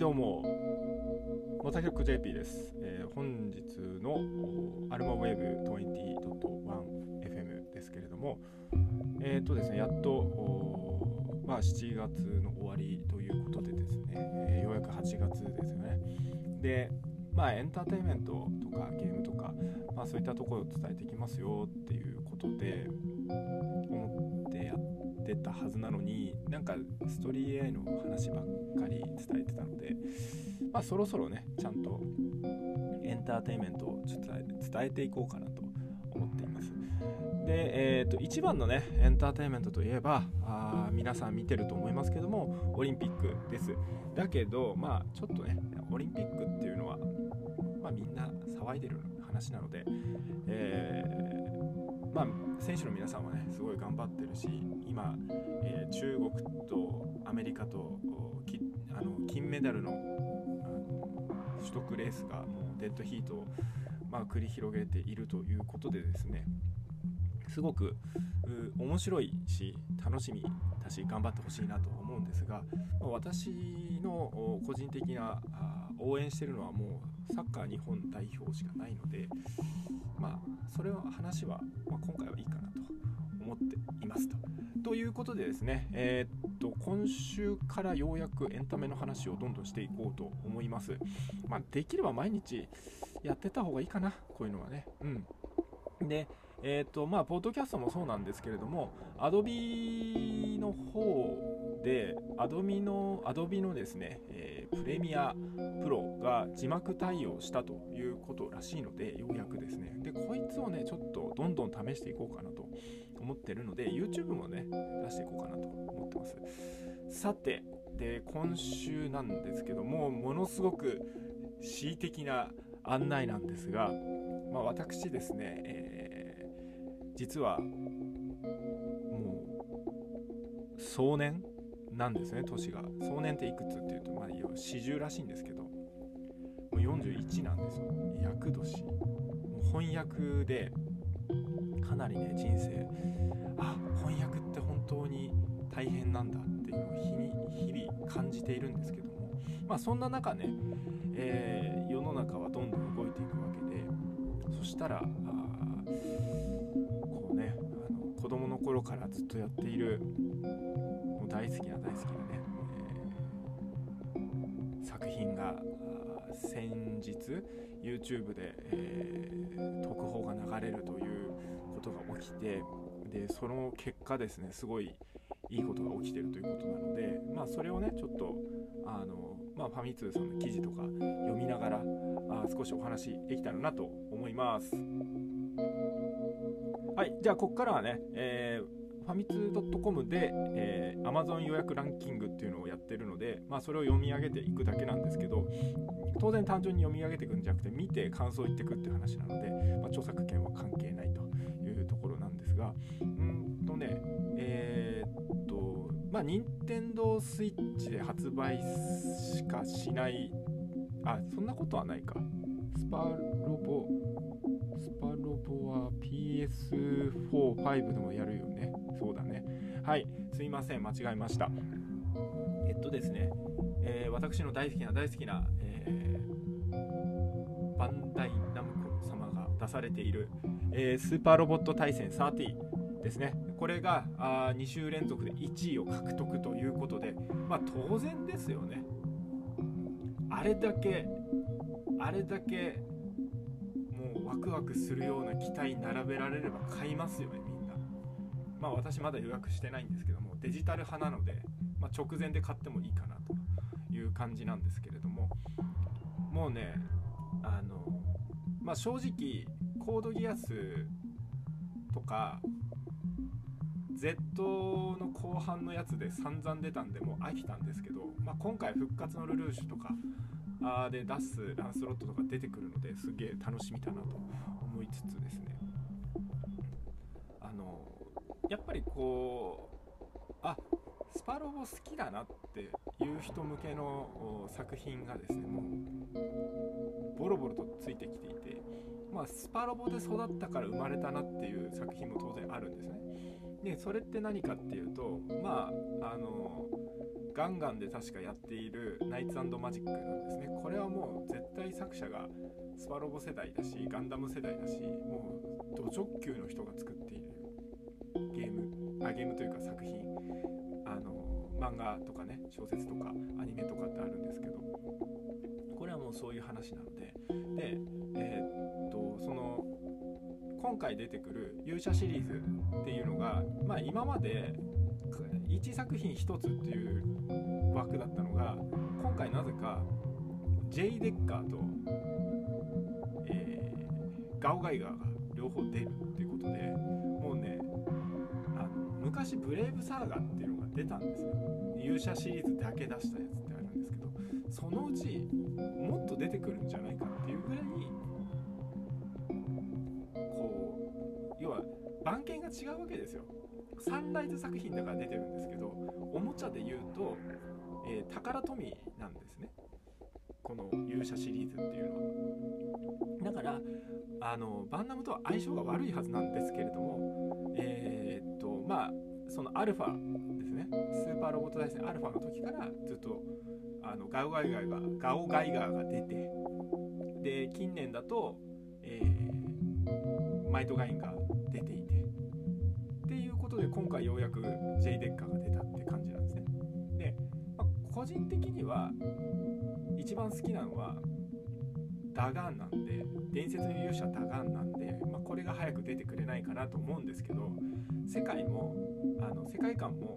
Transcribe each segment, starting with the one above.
どうも、モタキョック JP です。えー本日のアルマウェブ 20.1FM ですけれども、えっ、とですね、やっと、まあ、7月の終わりということでですね、えーようやく8月ですよね。で、まあ、エンターテインメントとかゲームとか、まあ、そういったところを伝えていきますよっていうことで、思ってやってたはずなのになんかストーリー AI の話ばっかり伝えてたので、まあ、そろそろねちゃんとエンターテインメントをちょっと伝えていこうかなと思っています。で、えー、と一番のねエンターテインメントといえばあ皆さん見てると思いますけどもオリンピックです。だけどまあちょっとねオリンピックっていうのは、まあ、みんな騒いでる話なので、えーまあ、選手の皆さんはねすごい頑張ってるし今、えー中国とアメリカとあの金メダルの取得レースがもうデッドヒートを、まあ、繰り広げているということでですねすごく面白いし楽しみだし頑張ってほしいなと思うんですが、まあ私の個人的なあ応援してるのはもうサッカー日本代表しかないのでまあそれは話は、まあ、今回はいいかなと思っていますと。ということでですね、えーっと今週からようやくエンタメの話をどんどんしていこうと思います。まあ、できれば毎日やってた方がいいかな、こういうのはね。うん。で、えーっとまあ、ポッドキャストもそうなんですけれども、Adobe の方で、Adobe の Adobe のですね、えープレミアプロが字幕対応したということらしいので、ようやくですね。で、こいつをね、ちょっとどんどん試していこうかなと思ってるので、YouTube もね、出していこうかなと思ってます。さて、で、今週なんですけども、ものすごく恣意的な案内なんですが、まあ、私ですね、えー実は、もう、壮年なんですね、年が。壮年っていくつっていうと、まあ、40らしいんですけど、もう41なんですよ。厄年。翻訳で、かなりね、人生、あ、翻訳って本当に大変なんだっていうのを日に日々感じているんですけども、まあ、そんな中ね、えー世の中はどんどん動いていくわけで、そしたら、こうね、あの子供の頃からずっとやっている、大好きな大好きなね、えー作品が先日 YouTube で、えー特報が流れるということが起きてでその結果ですねすごいいいことが起きてるということなのでまあそれをねちょっとあの、まあ、ファミ通さんの記事とか読みながらあ少しお話できたらなと思います。はいじゃあここからはね、えーファミツー .com で、えー Amazon 予約ランキングっていうのをやってるので、まあ、それを読み上げていくだけなんですけど当然単純に読み上げていくんじゃなくて見て感想を言っていくっていう話なので、まあ、著作権は関係ないというところなんですがうんとねえーっとまあ任天堂 switch で発売しかしないあそんなことはないか。スパロボスパロボは PS4、5でもやるよね。そうだね。はい、すいません、間違えました。えっとですね、えー私の大好きな大好きな、えーバンダイナムコ様が出されている、えースーパーロボット対戦30ですね。これがあ2週連続で1位を獲得ということで、まあ当然ですよね。あれだけ、あれだけワクワクするような機体並べられれば買いますよねみんな。まあ私まだ予約してないんですけどもデジタル派なので、まあ、直前で買ってもいいかなという感じなんですけれどももうねあのまあ正直コードギアスとか Z の後半のやつで散々出たんでもう飽きたんですけど、まあ、今回復活のルルーシュとかで出すランスロットとか出てくるのですげえ楽しみだなと思いつつですねあのやっぱりこうあスパロボ好きだなっていう人向けの作品がですねもうボロボロとついてきていてまあ、スパロボで育ったから生まれたなっていう作品も当然あるんですね。でそれって何かっていうとまああのガンガンで確かやっているナイツマジックなんですね。これはもう絶対作者がスパロボ世代だしガンダム世代だしもうド直球の人が作っているゲームあゲームというか作品。あの漫画とかね小説とかアニメとかってあるんですけどこれはもうそういう話なので。でえー、っとその今回出てくる勇者シリーズっていうのがまあ今まで1作品1つっていう枠だったのが今回なぜか J デッカーと、えー、ガオガイガーが両方出るっていうことでもうねあの昔ブレイブサーガっていうのが出たんですよ。勇者シリーズだけ出したやつってあるんですけどそのうちもっと出てくるんじゃないかっていうぐらい違うわけですよ。サンライズ作品だから出てるんですけどおもちゃで言うと、えー、宝富なんですね。この勇者シリーズっていうのは。だからあのバンナムとは相性が悪いはずなんですけれどもえー、っとまあそのアルファですね。スーパーロボット大戦アルファの時からずっとあのガオガイガーがガオガイガーが出てで近年だと、えー、マイトガインがで今回ようやく J デッカーが出たって感じなんですね。で、まあ、個人的には一番好きなのはダガンなんで伝説の勇者ダガンなんで、まあ、これが早く出てくれないかなと思うんですけど世界もあの世界観も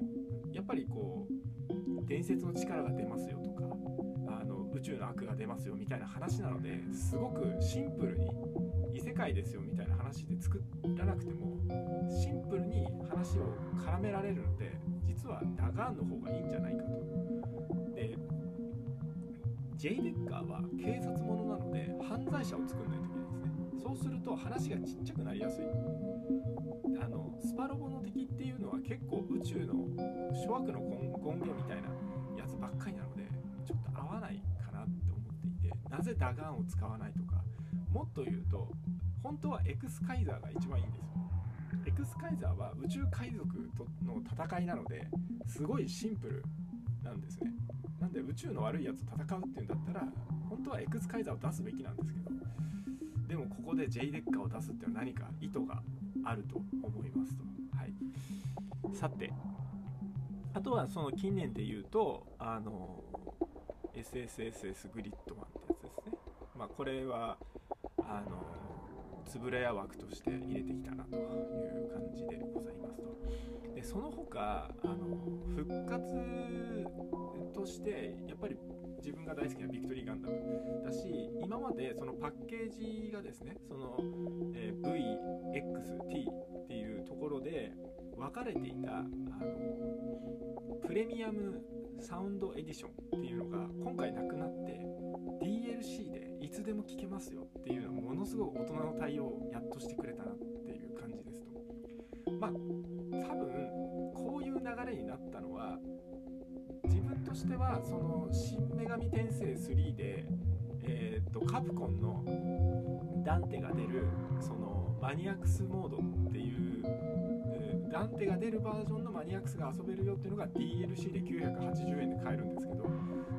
やっぱりこう伝説の力が出ますよとかあの宇宙の悪が出ますよみたいな話なのですごくシンプルに異世界ですよみたいなで作らなくてもシンプルに話を絡められるので実はダガーンの方がいいんじゃないかと。で J デッカーは警察ものなので犯罪者を作んないといけないですねそうすると話がちっちゃくなりやすいあのスパロボの敵っていうのは結構宇宙の諸悪の権限みたいなやつばっかりなのでちょっと合わないかなって思っていてなぜダガンを使わないとかもっと言うと本当はエクスカイザーが一番いいんですよ。エクスカイザーは宇宙海賊との戦いなのですごいシンプルなんですね。なんで宇宙の悪いやつと戦うっていうんだったら本当はエクスカイザーを出すべきなんですけど。でもここで J デッカーを出すっていうのは何か意図があると思いますと。はい。さて。あとはその近年で言うとあの SSSS グリッドマンってやつですね。まあこれはあのつぶれ屋枠として入れてきたなという感じでございますと。でその他あの復活としてやっぱり自分が大好きなビクトリーガンダムだし今までそのパッケージがですねその、えー、VXT っていうところで分かれていたあのプレミアムサウンドエディションっていうのが今回なくなって DLC でつでも聞けますよっていうのはものすごい大人の対応をやっとしてくれたなっていう感じですと。まあ多分こういう流れになったのは自分としてはその「新女神転生3で」えー、っとカプコンのダンテが出るそのマニアックスモードっていうダンテが出るバージョンのマニアックスが遊べるよっていうのが DLC で980円で買えるんですけど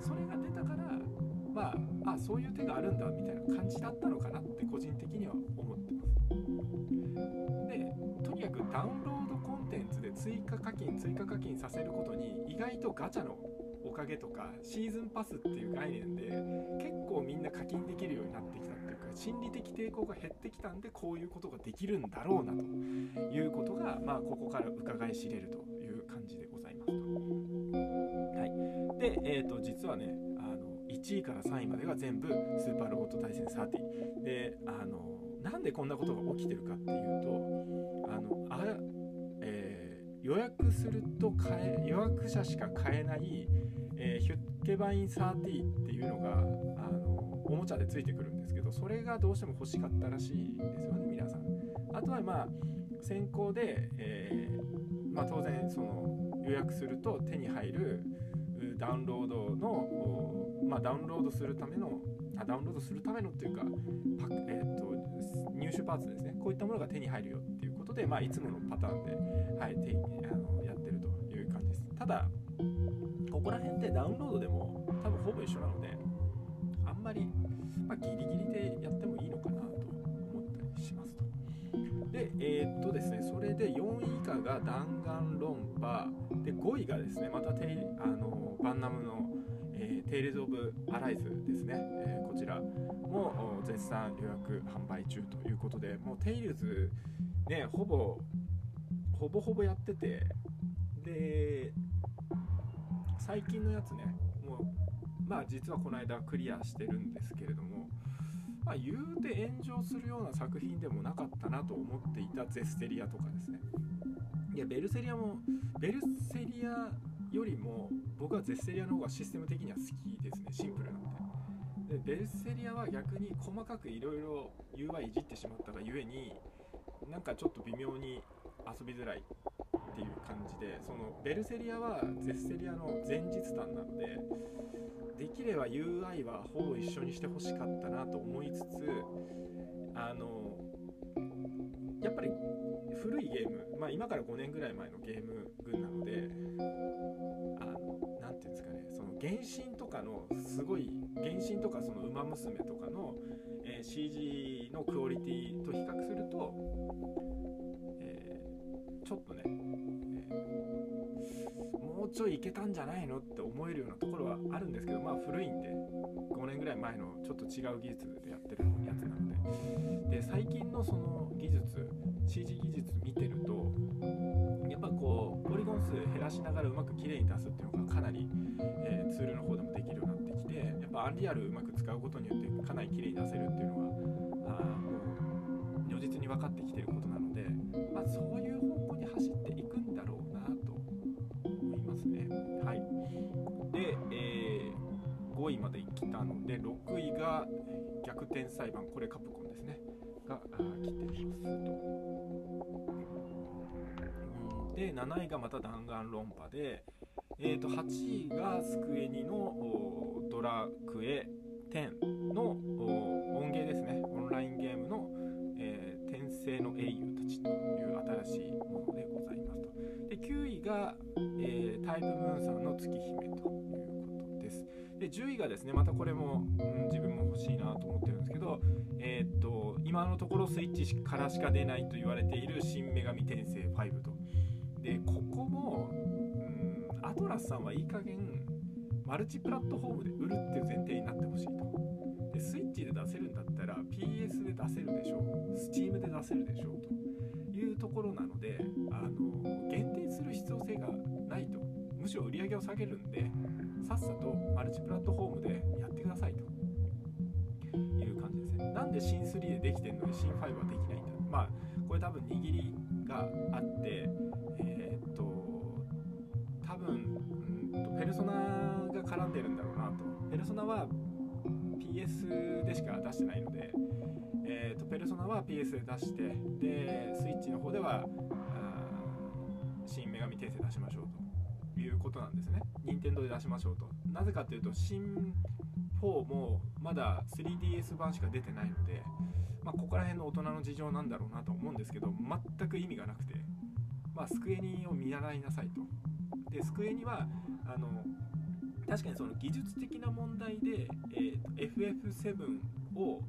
それが出たからまああそういう手があるんだみたいな感じだったのかなって個人的には思ってますでとにかくダウンロードコンテンツで追加課金追加課金させることに意外とガチャのおかげとかシーズンパスっていう概念で結構みんな課金できるようになってきたっていうか心理的抵抗が減ってきたんでこういうことができるんだろうなということがまあここから伺い知れるという感じでございますと。はい、で、えーと実はね1位から3位までが全部スーパーロボット対戦30であのなんでこんなことが起きてるかっていうとあのあ、えー、予約すると買え予約者しか買えない、えー、ヒュッケバイン30っていうのがあのおもちゃでついてくるんですけどそれがどうしても欲しかったらしいですよね皆さん。あとはまあ先行で、えー、まあ、当然その予約すると手に入るダウンロードの、まあ、ダウンロードするためのあダウンロードするためのっていうかパえーと、入手パーツですね。こういったものが手に入るよっていうことで、まあ、いつものパターンで、はい、あのやってるという感じです。ただここら辺ってダウンロードでも多分ほぼ一緒なのであんまり、まあ、ギリギリでやってもいいのかなと思ったりしますと。でえー、っとですねそれで4位以下がダンガンロンパ。で5位がですねまたテあのナムのえー、テイルズ・オブ・アライズですね、えー、こちらも絶賛予約販売中ということでもうテイルズねほぼほぼほぼやっててで最近のやつねもうまあ実はこの間クリアしてるんですけれどもまあ言うて炎上するような作品でもなかったなと思っていたゼステリアとかですね。いやベルセリアもベルセリアよりも僕はゼステリアの方がシステム的には好きですね。シンプルなんで。でベルセリアは逆に細かくいろいろ UI いじってしまったがゆえになんかちょっと微妙に遊びづらいっていう感じでそのベルセリアはゼステリアの前日談なのでできれば UI はほぼ一緒にしてほしかったなと思いつつあのやっぱり古いゲーム、まあ、今から5年ぐらい前のゲーム群なので原神とかのすごい原神とかその「ウマ娘」とかの、えー、CG のクオリティと比較すると、えー、ちょっとね、ちょいいけたんじゃないのって思えるようなところはあるんですけどまあ古いんで5年ぐらい前のちょっと違う技術でやってるやつなので。で最近のその技術 CG 技術見てるとやっぱこうポリゴン数減らしながらうまく綺麗に出すっていうのがかなり、えー、ツールの方でもできるようになってきてやっぱアンリアルうまく使うことによってかなり綺麗に出せるっていうのがあもう如実に分かってきてることなので、まあ、そういう方向に走っていく5位まで来たので6位が逆転裁判これカプコンですね。が来てますと。で7位がまた弾丸論破で、えー、と8位がスクエニのドラクエ10の音ゲーですね。オンラインゲームの、えー、転生の英雄たちという新しいものでございますと。で9位が、えー、タイプムーンさんの月姫と。で10位がですねまたこれも、うん、自分も欲しいなと思ってるんですけどえー、っと今のところスイッチからしか出ないと言われている新女神転生5と。でここもうんアトラスさんはいい加減マルチプラットフォームで売るっていう前提になってほしいと。でスイッチで出せるんだったら PS で出せるでしょう。Steam で出せるでしょうと。いうところなのであの限定する必要性がないと。むしろ売り上げを下げるんでさっさとマルチプラットフォームでやってくださいという感じですね。なんで新3でできてるのに新5はできないんだまあこれ多分握りがあってえっと多分ペルソナが絡んでるんだろうなと。ペルソナは PS でしか出してないので、えーと、ペルソナは PS で出してでスイッチの方では新女神転生出しましょうと。いうことなんですね。任天堂で出しましょうと。なぜかというと新4もまだ 3DS 版しか出てないので、まあ、ここら辺の大人の事情なんだろうなと思うんですけど全く意味がなくて、まあ、スクエニを見習いなさいと。でスクエニはあの確かにその技術的な問題で、えー、FF7 を、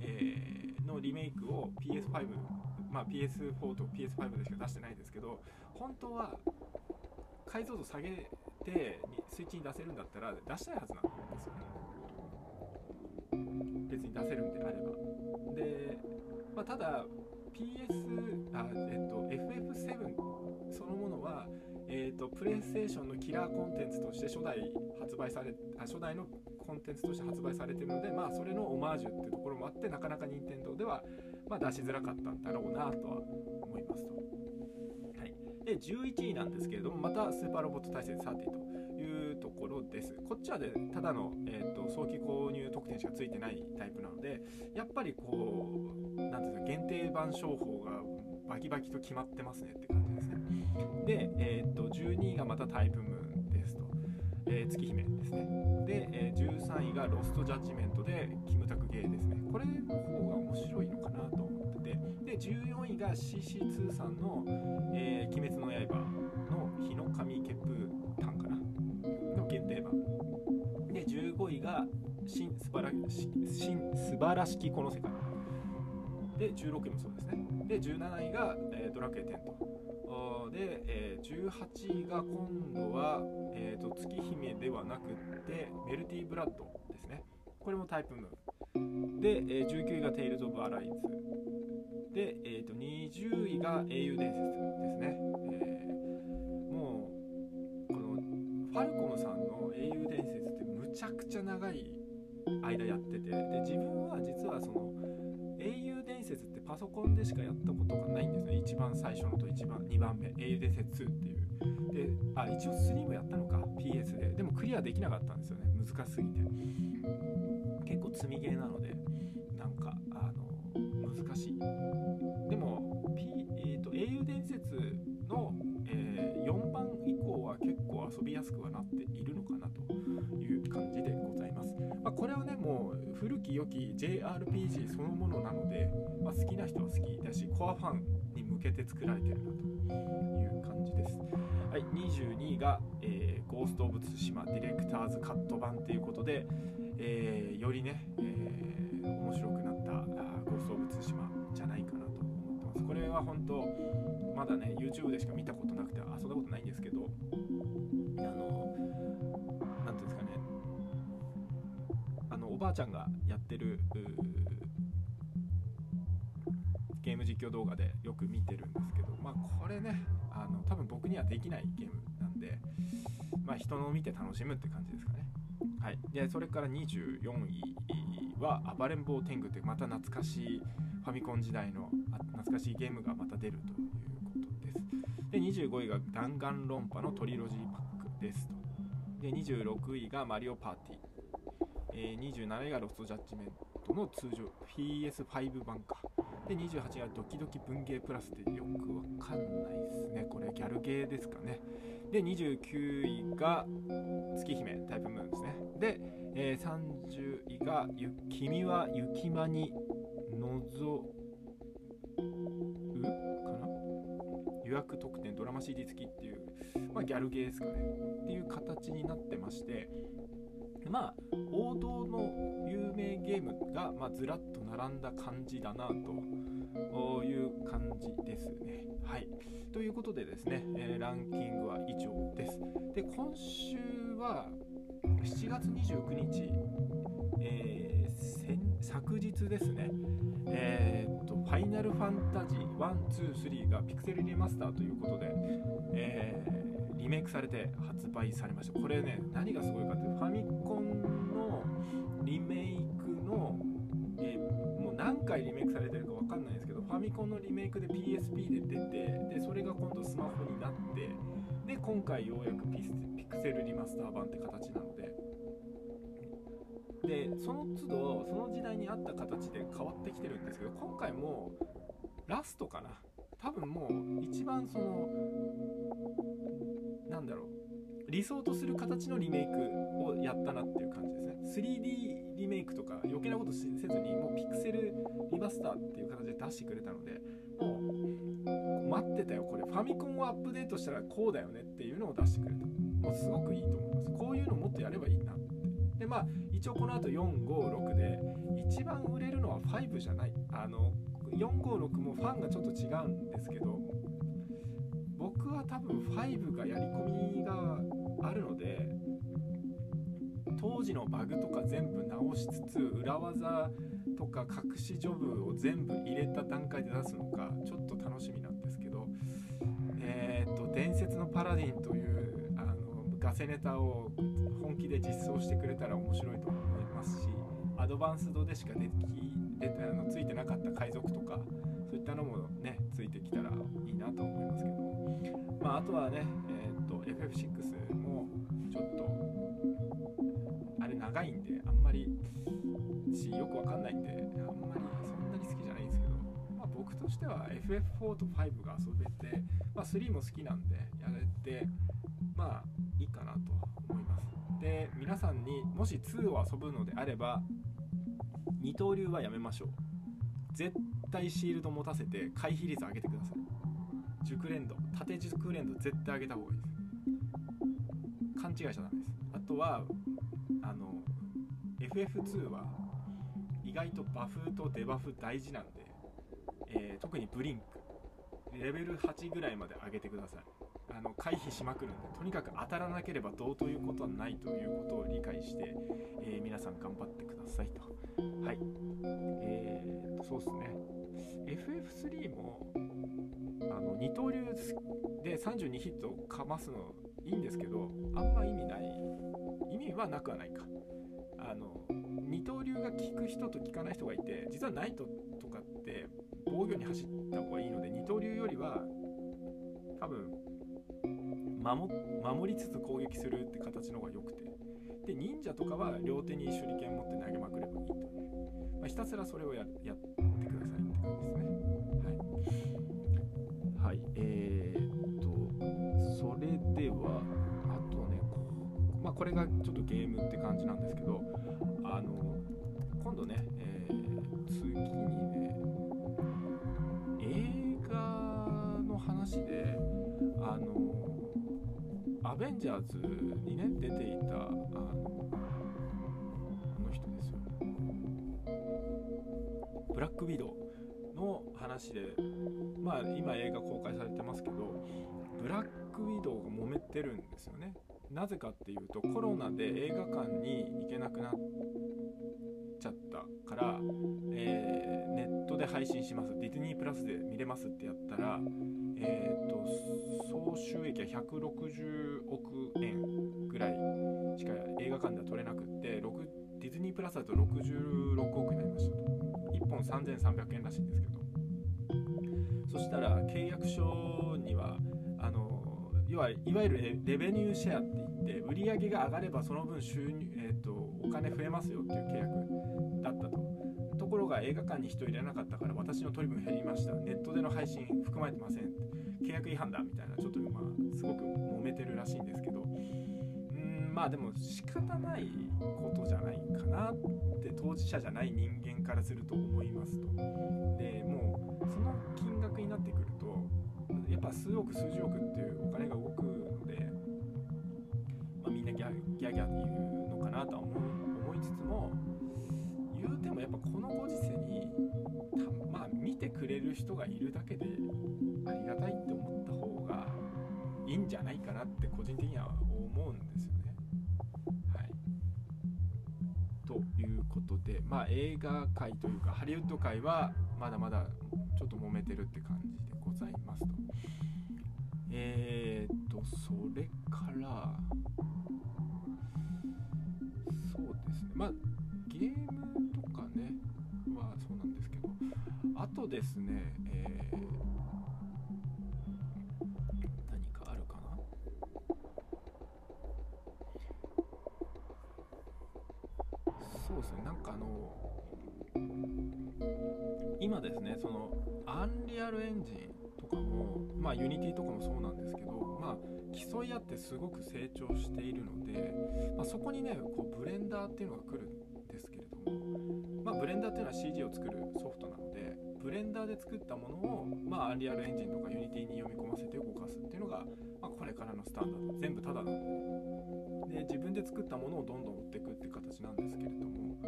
えー、のリメイクを PS5、まあ、PS4 と PS5 でしか出してないですけど本当は解像度下げてスイッチに出せるんだったら出したいはずなんですよね別に出せるんであればで、まあ、ただ PS あ、えっと、FF7 そのものはえーと、プレイステーションのキラーコンテンツとして初代発売されあ初代のコンテンツとして発売されてるので、まあ、それのオマージュっていうところもあってなかなか任天堂では、まあ、出しづらかったんだろうなとは思いますと。で11位なんですけれどもまたスーパーロボット対戦30というところです。こっちはでただの、えーと、早期購入特典しかついてないタイプなのでやっぱりこうなんですか限定版商法がバキバキと決まってますねって感じですね。で、えー、っと12位がまたタイプムーンですと。えー、月姫ですねで、えー、13位がロストジャッジメントでキムタクゲーですねこれの方が面白いのかなと思てで14位が CC2 さんの、えー、鬼滅の刃の日の神血風炭かなの限定版。で15位が新素晴らし新素晴らしきこの世界。で16位もそうですね。で17位が、えー、ドラクエ10と。で、えー、18位が今度は、えーと、月姫ではなくってメルティーブラッドですね。これもタイプムーンで、えー、19位がテイルズ・オブ・アライズ。で、えーと、20位が英雄伝説ですね、えー、もうこのファルコムさんの英雄伝説ってむちゃくちゃ長い間やっててで自分は実はその英雄伝説ってパソコンでしかやったことがないんですね。一番最初のと一番2番目。英雄伝説2っていう。であ一応3もやったのか？PS で。でもクリアできなかったんですよね。難しすぎて。結構積みゲーなのでなんかあの難しい。でも、P えーと、英雄伝説の、えー、4番以降は結構遊びやすくはなっているのかなという感じでございます、まあ、これはねもう古き良き JRPG そのものなので、まあ、好きな人は好きだしコアファンにけて作られてるなという感じですはい、22位が、えー、ゴースト・オブ・ツシマディレクターズカット版ということで、えー、よりね、えー、面白くなったゴースト・オブ・ツシマじゃないかなと思ってます。これは本当、まだね、YouTube でしか見たことなくて遊んだことないんですけど、あの、なんていうんですかね、あの、おばあちゃんがやってる、ム実況動画でよく見てるんですけど、まあ、これね、あの多分僕にはできないゲームなんで、まあ、人のを見て楽しむって感じですかね。はい、でそれから24位は「暴れん坊天狗」ってまた懐かしいファミコン時代の懐かしいゲームがまた出るということです。で25位が「弾丸論破」のトリロジーパックですと。で26位が「マリオパーティー」えー、27位が「ロストジャッジメント」の通常 PS5 版かで28位はドキドキ文芸プラスでよくわかんないですね。これギャルゲーですかね。で29位が月姫タイプムーンですね。で、えー、30位が「君は雪間にのぞう」かな？予約特典ドラマ CD 付きっていう、まあ、ギャルゲーですかね。っていう形になってましてまあ王道の有名ゲームが、まあ、ずらっと並んだ感じだなという感じですね。はい。ということでですね、えー、ランキングは以上です。で、今週は7月29日、えー、昨日ですね、えー、っと、ファイナルファンタジー1、2、3がピクセルリマスターということで、えーリメイクされて発売されました。これね何がすごいかっていうファミコンのリメイクの、えー、もう何回リメイクされてるか分かんないんですけどファミコンのリメイクで PSP で出てでそれが今度スマホになってで今回ようやくピピクセルリマスター版って形なので。でその都度その時代に合った形で変わってきてるんですけど今回もラストかな。多分もう一番そのなんだろう。理想とする形のリメイクをやったなっていう感じですね。3D リメイクとか余計なことせずにもうピクセルリマスターっていう形で出してくれたのでもう待ってたよ。これファミコンをアップデートしたらこうだよねっていうのを出してくれた。もうすごくいいと思います。こういうのもっとやればいいなって。でまあ一応この後456で一番売れるのは5じゃない。あの456もファンがちょっと違うんですけど僕は多分5がやり込みがあるので当時のバグとか全部直しつつ裏技とか隠しジョブを全部入れた段階で出すのかちょっと楽しみなんですけどえっ、と伝説のパラディンというあのガセネタを本気で実装してくれたら面白いと思いますしアドバンスドでしかでき出てあのついてなかった海賊とかそういったのもねついてきたらいいなと思いますけどまあ、あとはね、えー、っと FF6 もちょっとあれ長いんであんまりしよくわかんないんであんまりそんなに好きじゃないんですけど、まあ、僕としては FF4 と5が遊べて、まあ、3も好きなんでやれてまあいいかなと思います。で皆さんにもし2を遊ぶのであれば二刀流はやめましょう。絶対シールド持たせて回避率上げてください。熟練度縦熟練度絶対上げた方がいいです。勘違いしちゃダメです。あとはあの FF2 は意外とバフとデバフ大事なんで、えー、特にブリンク。レベル8ぐらいまで上げてください。あの回避しまくるんでとにかく当たらなければどうということはないということを理解して、えー、皆さん頑張ってくださいと。はい。えー、とそうっすね。FF3 もあの二刀流で32ヒットをかますのいいんですけどあんま意味ない。意味はなくはないか。あの二刀流が効く人と効かない人がいて実はナイトとかって防御に走った方がいいので二刀流よりは多分守りつつ攻撃するって形の方が良くて。で忍者とかは両手に手裏剣持って投げまくればいいと、まあ、ひたすらそれをやってくださいって感じですね。はい、はい、えー、っとそれではあとねまあこれがちょっとゲームって感じなんですけどあの今度ね、えー、次ベンジャーズにね出ていたあのあの人ですよ。ブラックウィドウの話でまあ今映画公開されてますけどブラックウィドウが揉めてるんですよね。なぜかっていうとコロナで映画館に行けなくなっちゃったから、えー、ネットで配信しますディズニープラスで見れますってやったらえーと、総収益は160億円ぐらいしか映画館では取れなくってディズニープラスだと66億になりましたと。1本3300円らしいんですけど。そしたら契約書にはあの要はいわゆるレベニューシェアって言って売り上げが上がればその分収入、えーと、お金増えますよっていう契約だったと。ところが映画館に人入れなかったから私の取り分減りました。ネットでの配信含まれてません。契約違反だみたいなちょっとまあすごく揉めてるらしいんですけど。うんまあでも仕方ないことじゃないかなって当事者じゃない人間からすると思いますと。でもうその金額になってくるとやっぱ数億数十億っていうお金が動くので、まあ、みんなギャギャギャって言うのかなとは思思いつつも言うてもやっぱこのご時世にまあ見てくれる人がいるだけでありがたいって思った方がいいんじゃないかなって個人的には思うんですよね。ということでまあ映画界というかハリウッド界はまだまだちょっと揉めてるって感じでございますと。えー、っとそれからそうですねまあゲームとかねはそうなんですけどあとですね、えー今ですねそのアンリアルエンジンとかもまあユニティとかもそうなんですけどまあ競い合ってすごく成長しているので、まあ、そこにねこうブレンダーっていうのが来るんですけれどもまあブレンダーっていうのは CG を作るソフトなのでブレンダーで作ったものをまあアンリアルエンジンとかユニティに読み込ませて動かすっていうのが、まあ、これからのスタンダード全部タダなので。で自分で作ったものをどんどん売っていくって形なんですけれどもあ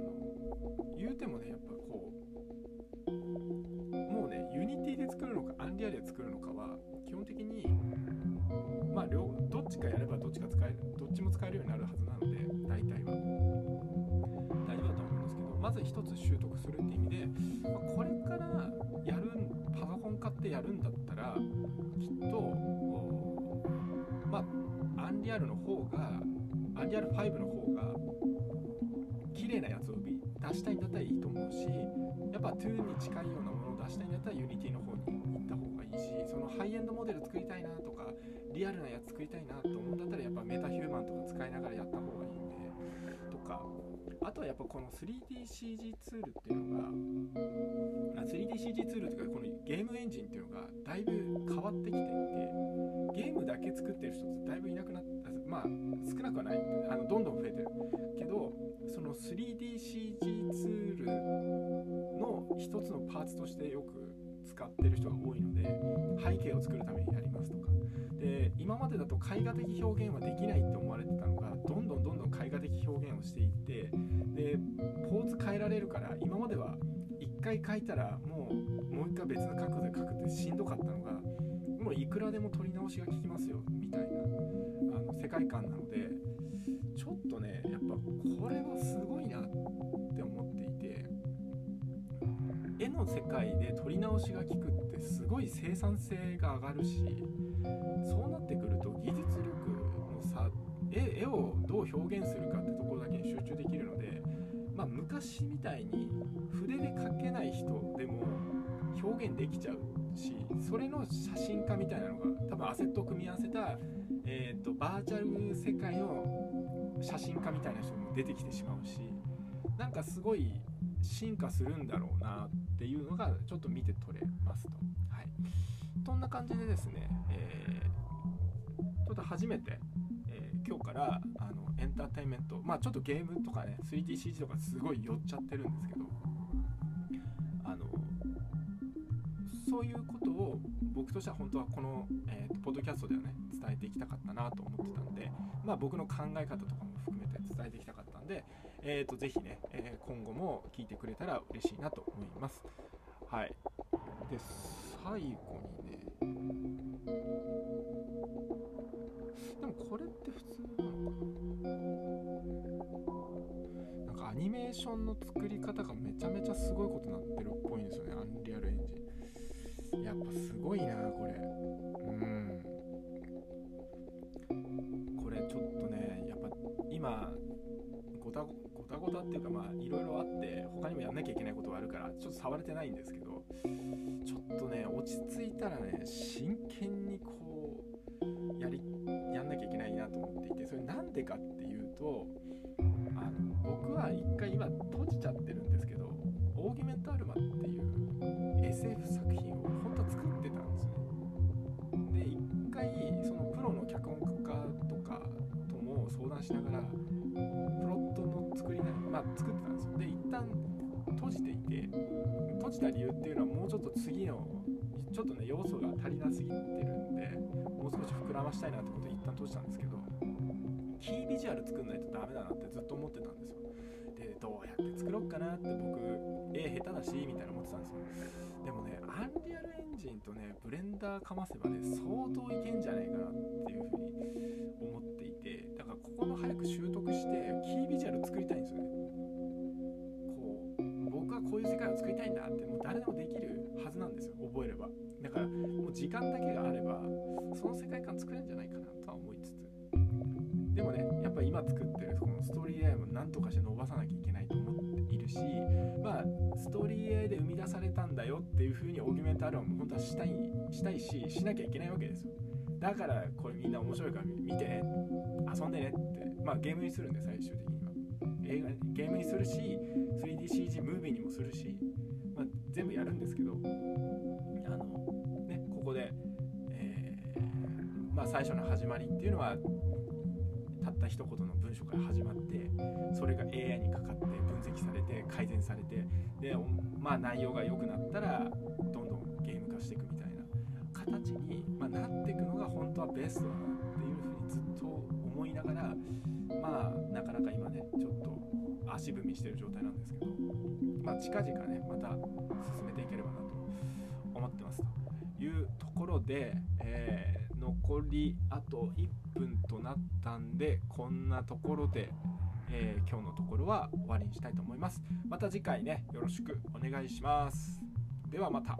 の言うてもねやっぱちか使えどっちも使えるようになるはずなので大体は。大丈夫だと思うんですけどまず一つ習得するって意味で、まあ、これからやるパソコン買ってやるんだったらきっとまあアンリアルの方がアンリアル5の方が綺麗なやつを出したいんだったらいいと思うしやっぱ2に近いようなものを出したいんだったら Unity の方にいしそのハイエンドモデル作りたいなとかリアルなやつ作りたいなと思うんだったらやっぱメタヒューマンとか使いながらやった方がいいんでとか。あとはやっぱこの 3DCG ツールっていうのが 3DCG ツールっていうかこのゲームエンジンっていうのがだいぶ変わってきていてゲームだけ作ってる人ってだいぶいなくなったまあ少なくはない。あのどんどん増えてる。けどその 3DCG ツールの一つのパーツとしてよく使ってる人が多いので背景を作るためにやりますとか。で今までだと絵画的表現はできないって思われてたのがどんどんどんどん絵画的表現をしていってでポーズ変えられるから今までは1回描いたらもうもう1回別の角度で描くってしんどかったのがもういくらでも撮り直しが効きますよみたいなあの世界観なのでちょっとねやっぱこれはすごいなって絵の世界で撮り直しが効くってすごい生産性が上がるしそうなってくると技術力の差絵をどう表現するかってところだけに集中できるので、まあ、昔みたいに筆で描けない人でも表現できちゃうしそれの写真家みたいなのが多分アセットを組み合わせた、えーと、バーチャル世界の写真家みたいな人も出てきてしまうしなんかすごい進化するんだろうなっていうのがちょっと見て取れますと。はい、そんな感じでですね、えー、ちょっと初めて、えー、今日からあのエンターテインメントまあちょっとゲームとかね 3DCG とかすごい寄っちゃってるんですけどあのそういうことを僕としては本当はこの、えーと、ポッドキャストではね伝えていきたかったなと思ってたんで、まあ、僕の考え方とかも含めて伝えていきたかったんで、えーと、ぜひね、えー、今後も聞いてくれたら嬉しいなと思います。はい、で最後にね。でもこれって普通なのかななんかアニメーションの作り方がめちゃめちゃすごいことになってるっぽいんですよねアンリアルエンジン。やっぱすごいなこれ。っていうかまあいろいろあって他にもやんなきゃいけないことがあるからちょっと触れてないんですけどちょっとね落ち着いたらね真剣にこうやりやんなきゃいけないなと思っていてそれなんでかっていうとあの僕は一回今閉じちゃってるんですけどオーギュメントアルマっていう SF 作品を本当は作ってたんですよね。で一回そのプロの脚本家とかとも相談しながらプロまあ作ってたんですよ。で一旦閉じていて閉じた理由っていうのはもうちょっと次のちょっとね要素が足りなすぎてるんでもう少し膨らましたいなってことで一旦閉じたんですけどキービジュアル作んないとダメだなってずっと思ってたんですよ。でどうやって作ろうかなって僕絵下手だしみたいな思ってたんですよ。でもねアンリアルエンジンとねブレンダーかませばね相当いけんじゃないかなっていうふうに思っていてだからここの早く習得してキービジュアル作りたいんですよね。こう僕はこういう世界を作りたいんだってもう誰でもできるはずなんですよ覚えれば。だからもう時間だけがあればその世界観作れるんじゃないかなとは思いつつでもねやっぱ今作ってるこのストーリー AI も何とかして伸ばさなきゃいけないと思っているしまあストーリー AI で生み出されたんだよっていう風にオーギュメントアルバム本当はしたいしたいししなきゃいけないわけですよ。だからこれみんな面白いから見てね遊んでねってまあゲームにするんで最終的には。映画ゲームにするし 3DCG ムービーにもするし、まあ、全部やるんですけどあの、ね、ここで、えー、まあ、最初の始まりっていうのはたった一言の文章から始まってそれが AI にかかって分析されて改善されてで、まあ、内容が良くなったらどんどんゲーム化していくみたいな形に、まあ、なっていくのが本当はベストだなっていうふうにずっと思いながらまあなかなか今ねちょっと足踏みしてる状態なんですけど、まあ、近々ねまた進めていければなと思ってますというところで、えー、残りあと1分となったんでこんなところで、えー、今日のところは終わりにしたいと思います。また次回ねよろしくお願いします。ではまた。